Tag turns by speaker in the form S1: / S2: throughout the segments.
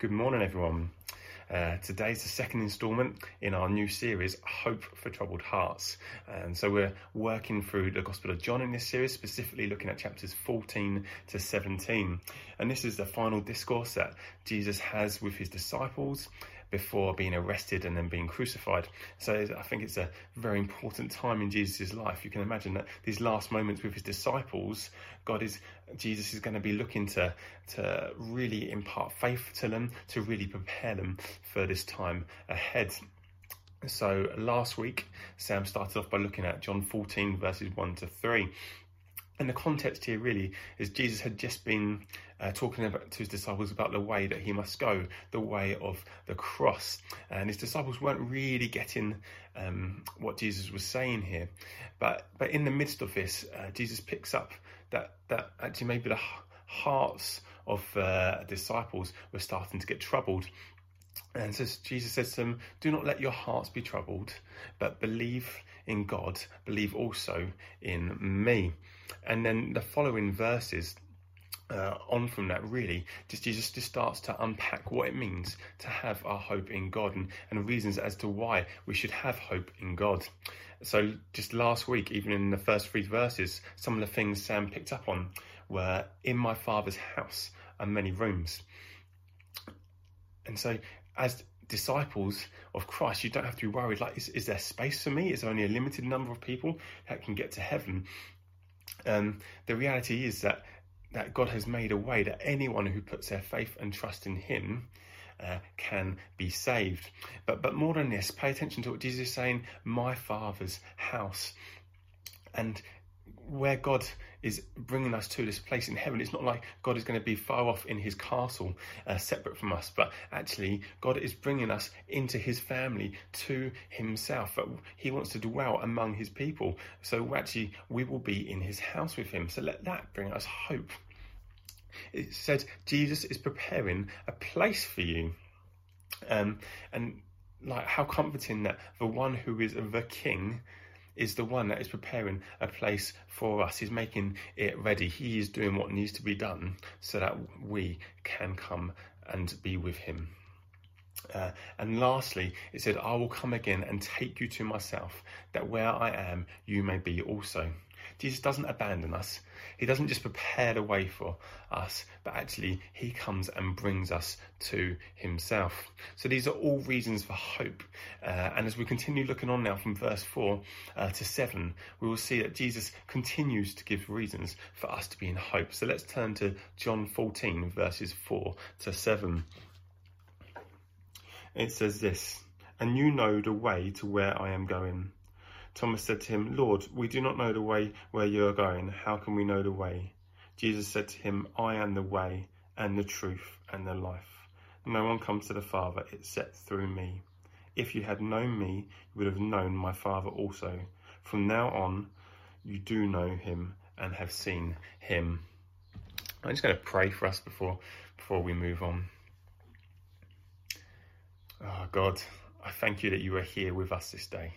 S1: Good morning, everyone. Uh, today's the second instalment in our new series, Hope for Troubled Hearts. And so we're working through the Gospel of John in this series, specifically looking at chapters 14 to 17. And this is the final discourse that Jesus has with his disciples before being arrested and then being crucified. So I think it's a very important time in Jesus' life. You can imagine that these last moments with his disciples, God is Jesus is going to be looking to to really impart faith to them, to really prepare them for this time ahead. So last week, Sam started off by looking at John 14 verses 1 to 3. And the context here really is Jesus had just been uh, talking about to his disciples about the way that he must go, the way of the cross. And his disciples weren't really getting um, what Jesus was saying here. But but in the midst of this, uh, Jesus picks up that that actually maybe the hearts of uh, disciples were starting to get troubled. And says Jesus says to them, "Do not let your hearts be troubled, but believe in God. Believe also in me." And then the following verses uh, on from that, really, just Jesus just starts to unpack what it means to have our hope in God and, and reasons as to why we should have hope in God. So, just last week, even in the first three verses, some of the things Sam picked up on were in my Father's house are many rooms. And so, as disciples of Christ, you don't have to be worried like, is, is there space for me? Is there only a limited number of people that can get to heaven? Um, the reality is that that God has made a way that anyone who puts their faith and trust in Him uh, can be saved. But but more than this, pay attention to what Jesus is saying. My Father's house, and where God is bringing us to this place in heaven. It's not like God is going to be far off in his castle, uh, separate from us, but actually, God is bringing us into his family to himself. He wants to dwell among his people. So, actually, we will be in his house with him. So, let that bring us hope. It said Jesus is preparing a place for you. Um, and like how comforting that the one who is the king is the one that is preparing a place for us. He's making it ready. He is doing what needs to be done so that we can come and be with him. Uh, and lastly, it said, I will come again and take you to myself, that where I am, you may be also. Jesus doesn't abandon us. He doesn't just prepare the way for us, but actually he comes and brings us to himself. So these are all reasons for hope. Uh, and as we continue looking on now from verse 4 uh, to 7, we will see that Jesus continues to give reasons for us to be in hope. So let's turn to John 14, verses 4 to 7. It says this, and you know the way to where I am going. Thomas said to him, Lord, we do not know the way where you are going. How can we know the way? Jesus said to him, I am the way and the truth and the life. No one comes to the Father except through me. If you had known me, you would have known my Father also. From now on, you do know him and have seen him. I'm just going to pray for us before before we move on. Oh God, I thank you that you are here with us this day.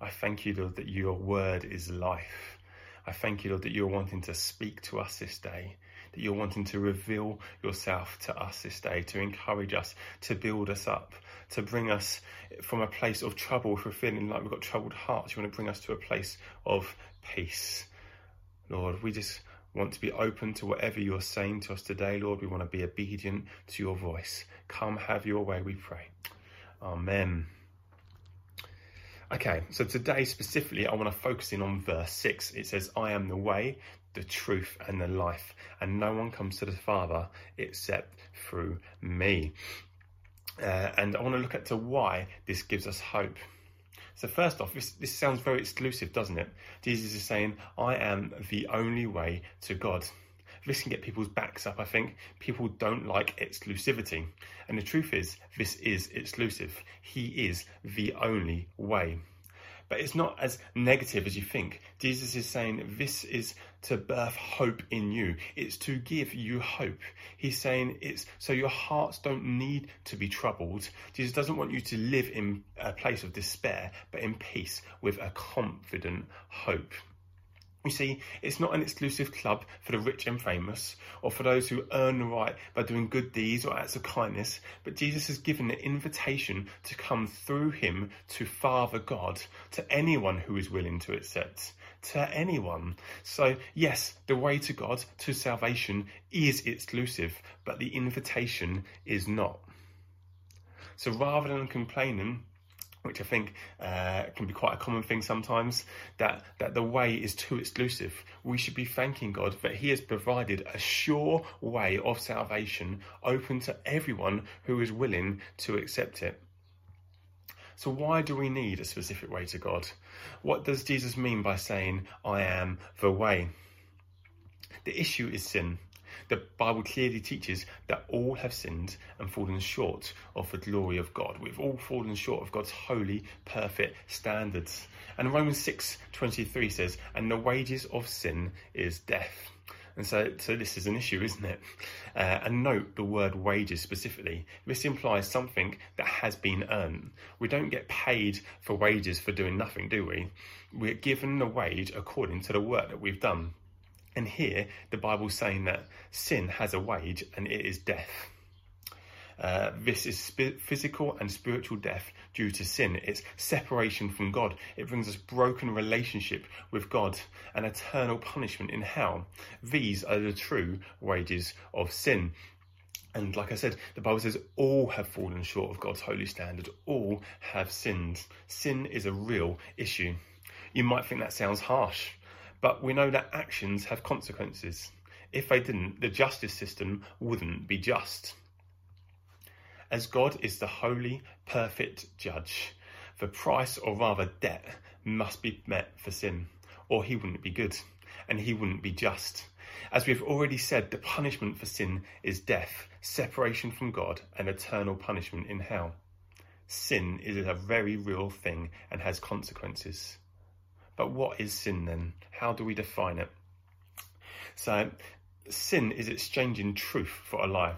S1: I thank you, Lord, that your word is life. I thank you, Lord, that you're wanting to speak to us this day, that you're wanting to reveal yourself to us this day, to encourage us, to build us up, to bring us from a place of trouble, if we're feeling like we've got troubled hearts, you want to bring us to a place of peace. Lord, we just want to be open to whatever you're saying to us today, Lord. We want to be obedient to your voice. Come have your way, we pray. Amen. Okay, so today specifically, I want to focus in on verse 6. It says, I am the way, the truth, and the life, and no one comes to the Father except through me. Uh, and I want to look at to why this gives us hope. So first off, this, this sounds very exclusive, doesn't it? Jesus is saying, I am the only way to God. This can get people's backs up, I think. People don't like exclusivity. And the truth is, this is exclusive. He is the only way. But it's not as negative as you think. Jesus is saying this is to birth hope in you. It's to give you hope. He's saying it's so your hearts don't need to be troubled. Jesus doesn't want you to live in a place of despair, but in peace with a confident hope. You see, it's not an exclusive club for the rich and famous, or for those who earn the right by doing good deeds or acts of kindness, but Jesus has given the invitation to come through him to Father God, to anyone who is willing to accept, to anyone. So, yes, the way to God, to salvation, is exclusive, but the invitation is not. So rather than complaining, which I think uh, can be quite a common thing sometimes, that, that the way is too exclusive. We should be thanking God that He has provided a sure way of salvation open to everyone who is willing to accept it. So, why do we need a specific way to God? What does Jesus mean by saying, I am the way? The issue is sin. The Bible clearly teaches that all have sinned and fallen short of the glory of God. We've all fallen short of God's holy, perfect standards. And Romans 6:23 says, "And the wages of sin is death." And so, so this is an issue, isn't it? Uh, and note the word wages specifically. This implies something that has been earned. We don't get paid for wages for doing nothing, do we? We're given the wage according to the work that we've done. And here, the Bible's saying that sin has a wage and it is death. Uh, this is sp- physical and spiritual death due to sin. It's separation from God. It brings us broken relationship with God and eternal punishment in hell. These are the true wages of sin. And like I said, the Bible says all have fallen short of God's holy standard. All have sinned. Sin is a real issue. You might think that sounds harsh. But we know that actions have consequences. If they didn't, the justice system wouldn't be just. As God is the holy, perfect judge, the price, or rather debt, must be met for sin, or he wouldn't be good, and he wouldn't be just. As we've already said, the punishment for sin is death, separation from God, and eternal punishment in hell. Sin is a very real thing and has consequences. But what is sin then? How do we define it? So, sin is exchanging truth for a lie.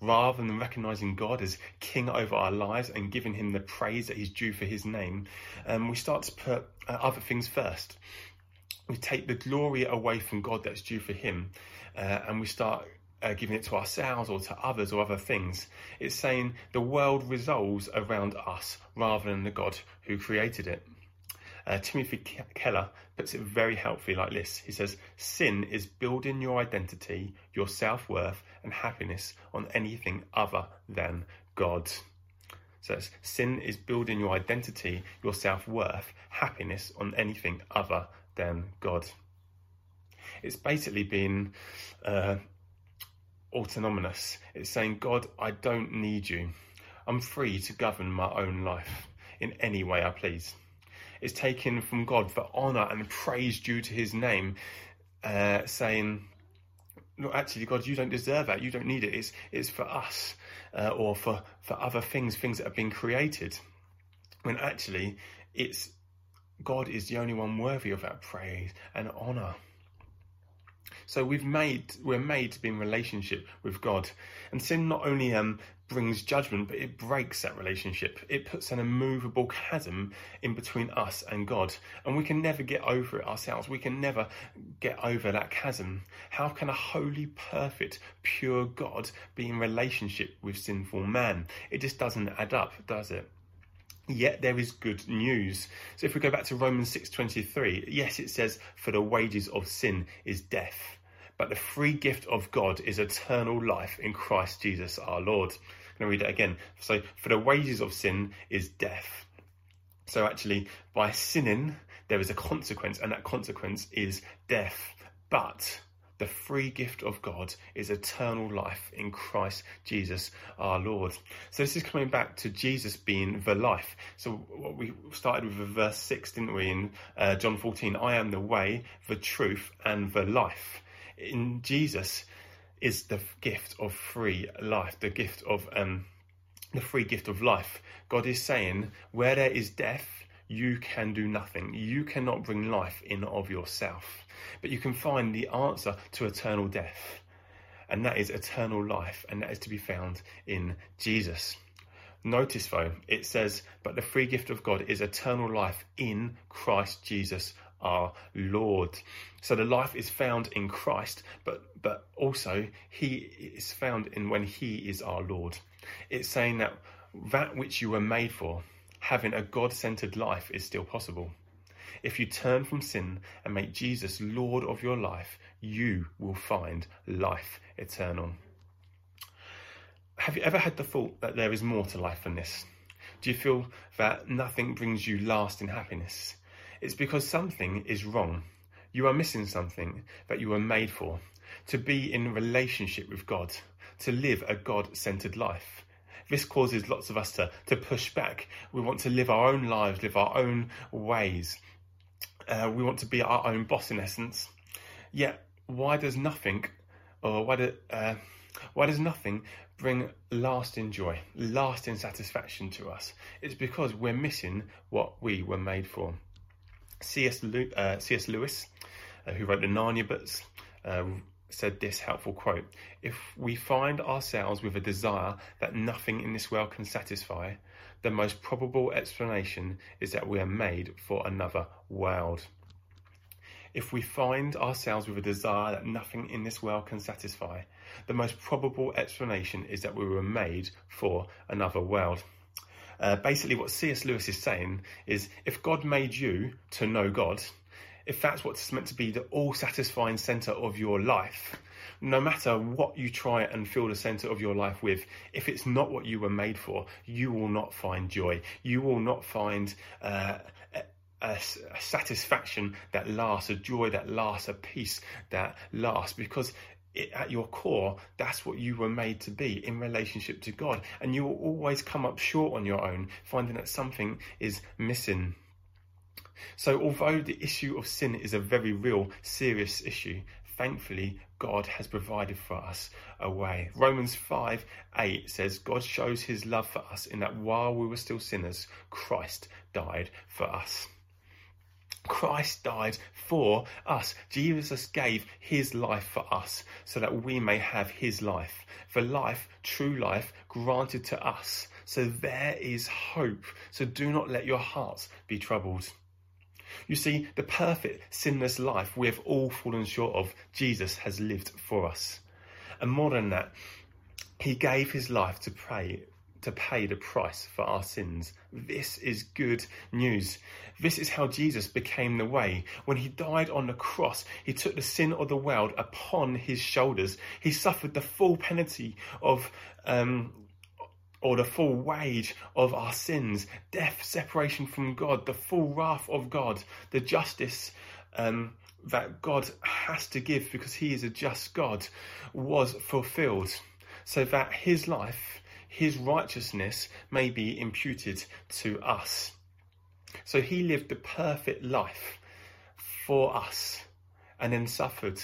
S1: Rather than recognizing God as king over our lives and giving him the praise that he's due for his name, um, we start to put uh, other things first. We take the glory away from God that's due for him uh, and we start uh, giving it to ourselves or to others or other things. It's saying the world revolves around us rather than the God who created it. Uh, Timothy Keller puts it very helpfully like this. He says, Sin is building your identity, your self worth, and happiness on anything other than God. So sin is building your identity, your self worth, happiness on anything other than God. It's basically being uh, autonomous. It's saying, God, I don't need you. I'm free to govern my own life in any way I please is taken from God for honor and praise due to his name, uh, saying, no, actually, God, you don't deserve that. You don't need it. It's, it's for us uh, or for, for other things, things that have been created. When actually, it's God is the only one worthy of that praise and honor. So we've made we're made to be in relationship with God, and sin not only um, brings judgment, but it breaks that relationship. It puts an immovable chasm in between us and God, and we can never get over it ourselves. We can never get over that chasm. How can a holy, perfect, pure God be in relationship with sinful man? It just doesn't add up, does it? Yet there is good news. So if we go back to Romans 6:23, yes it says for the wages of sin is death, but the free gift of God is eternal life in Christ Jesus our Lord. Going to read it again. So for the wages of sin is death. So actually by sinning there is a consequence and that consequence is death. But the free gift of God is eternal life in Christ Jesus our Lord. So this is coming back to Jesus being the life. So what we started with verse 6, didn't we, in uh, John 14? I am the way, the truth, and the life. In Jesus is the gift of free life, the gift of um, the free gift of life. God is saying, where there is death, you can do nothing. You cannot bring life in of yourself but you can find the answer to eternal death. And that is eternal life, and that is to be found in Jesus. Notice though, it says, but the free gift of God is eternal life in Christ Jesus our Lord. So the life is found in Christ, but but also he is found in when he is our Lord. It's saying that that which you were made for, having a God-centered life is still possible. If you turn from sin and make Jesus Lord of your life, you will find life eternal. Have you ever had the thought that there is more to life than this? Do you feel that nothing brings you lasting happiness? It's because something is wrong. You are missing something that you were made for to be in relationship with God, to live a God centered life. This causes lots of us to, to push back. We want to live our own lives, live our own ways. Uh, we want to be our own boss in essence. Yet, why does nothing, or why, do, uh, why does nothing bring lasting joy, lasting satisfaction to us? It's because we're missing what we were made for. C.S. Uh, C.S. Lewis, uh, who wrote the Narnia books, uh, said this helpful quote If we find ourselves with a desire that nothing in this world can satisfy, the most probable explanation is that we are made for another world. If we find ourselves with a desire that nothing in this world can satisfy, the most probable explanation is that we were made for another world. Uh, basically, what C.S. Lewis is saying is if God made you to know God, if that's what's meant to be the all satisfying center of your life, no matter what you try and fill the center of your life with, if it's not what you were made for, you will not find joy. You will not find uh, a, a, satisfaction that lasts, a joy that lasts, a peace that lasts, because at your core, that's what you were made to be in relationship to God. And you will always come up short on your own, finding that something is missing. So, although the issue of sin is a very real, serious issue, thankfully, God has provided for us a way. Romans 5 8 says, God shows his love for us in that while we were still sinners, Christ died for us. Christ died for us. Jesus gave his life for us so that we may have his life. For life, true life, granted to us. So there is hope. So do not let your hearts be troubled. You see, the perfect, sinless life we have all fallen short of, Jesus has lived for us. And more than that, he gave his life to pray to pay the price for our sins. This is good news. This is how Jesus became the way. When he died on the cross, he took the sin of the world upon his shoulders. He suffered the full penalty of um, or the full wage of our sins, death, separation from God, the full wrath of God, the justice um, that God has to give because He is a just God, was fulfilled, so that His life, His righteousness may be imputed to us. So He lived the perfect life for us and then suffered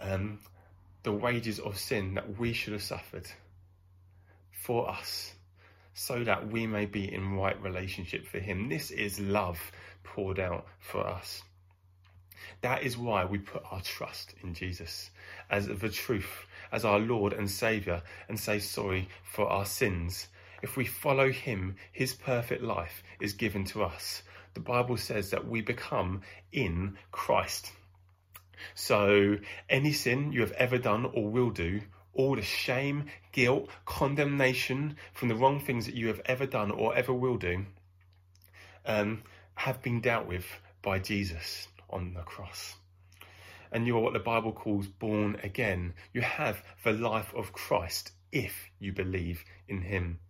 S1: um, the wages of sin that we should have suffered for us so that we may be in right relationship for him. This is love poured out for us. That is why we put our trust in Jesus as the truth, as our Lord and Saviour, and say sorry for our sins. If we follow him, his perfect life is given to us. The Bible says that we become in Christ. So, any sin you have ever done or will do all the shame, guilt, condemnation from the wrong things that you have ever done or ever will do um, have been dealt with by Jesus on the cross. And you are what the Bible calls born again. You have the life of Christ if you believe in him.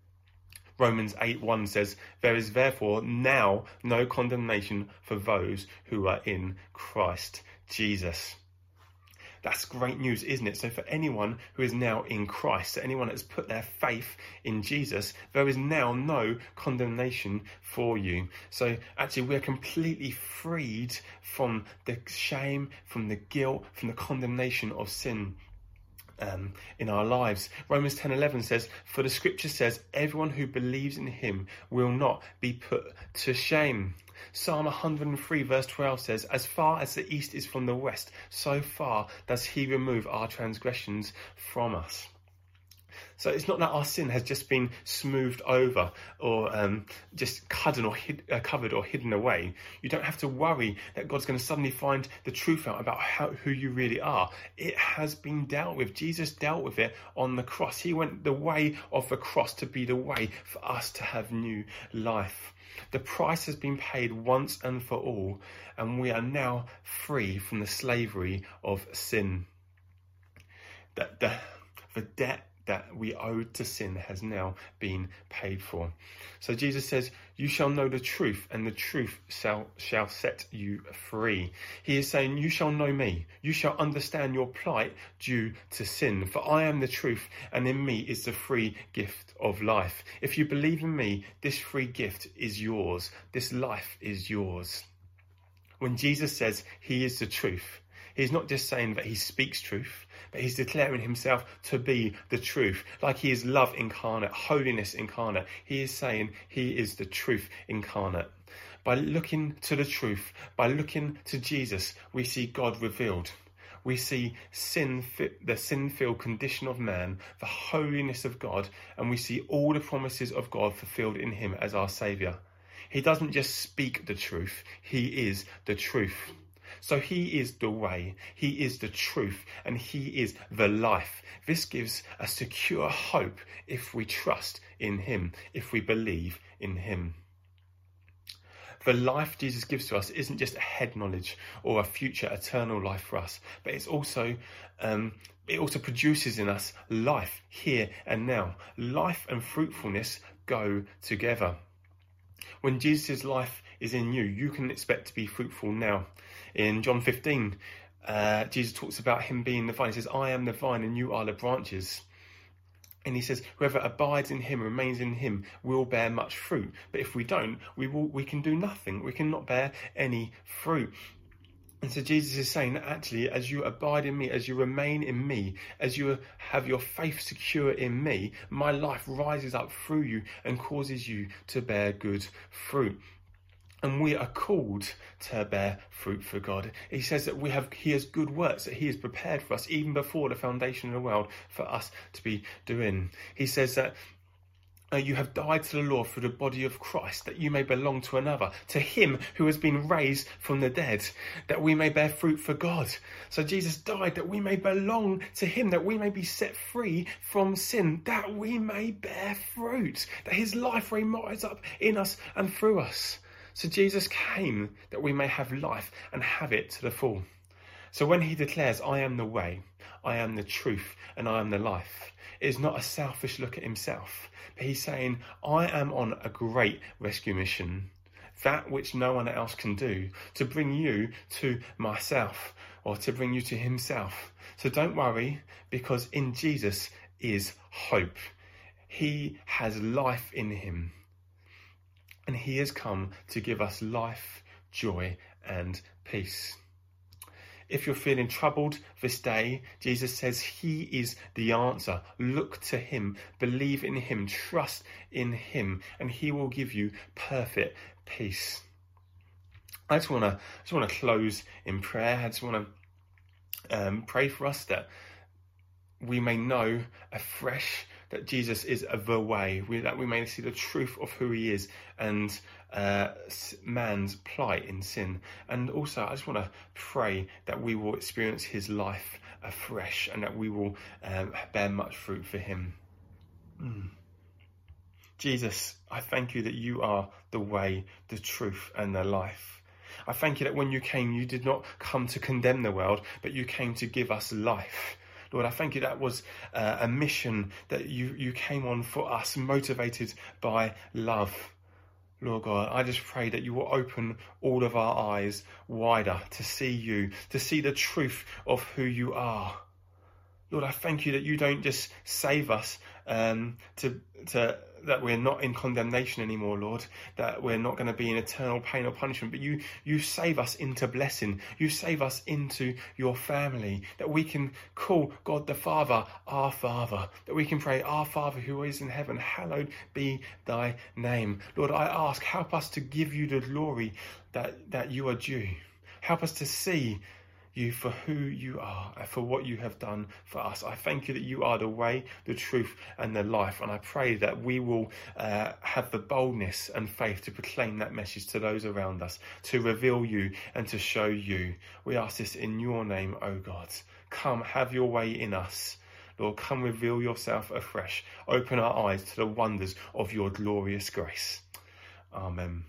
S1: Romans 8 1 says, There is therefore now no condemnation for those who are in Christ Jesus. That's great news, isn't it? So, for anyone who is now in Christ, anyone that's put their faith in Jesus, there is now no condemnation for you. So, actually, we're completely freed from the shame, from the guilt, from the condemnation of sin. Um, in our lives. Romans 10:11 says, "For the scripture says, everyone who believes in him will not be put to shame." Psalm 103 verse 12 says, As far as the east is from the west, so far does he remove our transgressions from us. So it's not that our sin has just been smoothed over or um, just covered or, hid, uh, covered or hidden away. You don't have to worry that God's going to suddenly find the truth out about how, who you really are. It has been dealt with. Jesus dealt with it on the cross. He went the way of the cross to be the way for us to have new life. The price has been paid once and for all, and we are now free from the slavery of sin. That the, the debt that we owed to sin has now been paid for. So Jesus says, You shall know the truth, and the truth shall, shall set you free. He is saying, You shall know me. You shall understand your plight due to sin. For I am the truth, and in me is the free gift of life. If you believe in me, this free gift is yours. This life is yours. When Jesus says he is the truth, he's not just saying that he speaks truth but he's declaring himself to be the truth. Like he is love incarnate, holiness incarnate. He is saying he is the truth incarnate. By looking to the truth, by looking to Jesus, we see God revealed. We see sin, the sin-filled condition of man, the holiness of God, and we see all the promises of God fulfilled in him as our Saviour. He doesn't just speak the truth, he is the truth. So he is the way, he is the truth, and he is the life. This gives a secure hope if we trust in him, if we believe in him. The life Jesus gives to us isn't just a head knowledge or a future eternal life for us, but it's also um, it also produces in us life here and now. Life and fruitfulness go together. When Jesus' life is in you, you can expect to be fruitful now. In John 15, uh, Jesus talks about him being the vine. He says, I am the vine and you are the branches. And he says, whoever abides in him, remains in him, will bear much fruit. But if we don't, we will, we can do nothing. We cannot bear any fruit. And so Jesus is saying that actually, as you abide in me, as you remain in me, as you have your faith secure in me, my life rises up through you and causes you to bear good fruit and we are called to bear fruit for God. He says that we have He has good works that He has prepared for us even before the foundation of the world for us to be doing. He says that uh, you have died to the law through the body of Christ, that you may belong to another, to him who has been raised from the dead, that we may bear fruit for God. So Jesus died that we may belong to him, that we may be set free from sin, that we may bear fruit, that his life rise up in us and through us. So Jesus came that we may have life and have it to the full. So when he declares, I am the way, I am the truth, and I am the life, it is not a selfish look at himself, but he's saying, I am on a great rescue mission, that which no one else can do, to bring you to myself or to bring you to himself. So don't worry, because in Jesus is hope. He has life in him and he has come to give us life, joy, and peace. If you're feeling troubled this day, Jesus says he is the answer. Look to him, believe in him, trust in him, and he will give you perfect peace. I just want to just want to close in prayer. I just want to um, pray for us that we may know afresh that Jesus is the way, we, that we may see the truth of who he is and uh, man's plight in sin. And also, I just want to pray that we will experience his life afresh and that we will um, bear much fruit for him. Mm. Jesus, I thank you that you are the way, the truth, and the life. I thank you that when you came, you did not come to condemn the world, but you came to give us life. Lord, I thank you that was uh, a mission that you, you came on for us, motivated by love. Lord God, I just pray that you will open all of our eyes wider to see you, to see the truth of who you are. Lord, I thank you that you don't just save us um, to to that we're not in condemnation anymore, Lord, that we're not going to be in eternal pain or punishment, but you you save us into blessing. You save us into your family, that we can call God the Father our Father, that we can pray, Our Father who is in heaven, hallowed be thy name. Lord, I ask, help us to give you the glory that, that you are due. Help us to see you for who you are and for what you have done for us. I thank you that you are the way, the truth, and the life. And I pray that we will uh, have the boldness and faith to proclaim that message to those around us, to reveal you and to show you. We ask this in your name, O God. Come, have your way in us. Lord, come reveal yourself afresh. Open our eyes to the wonders of your glorious grace. Amen.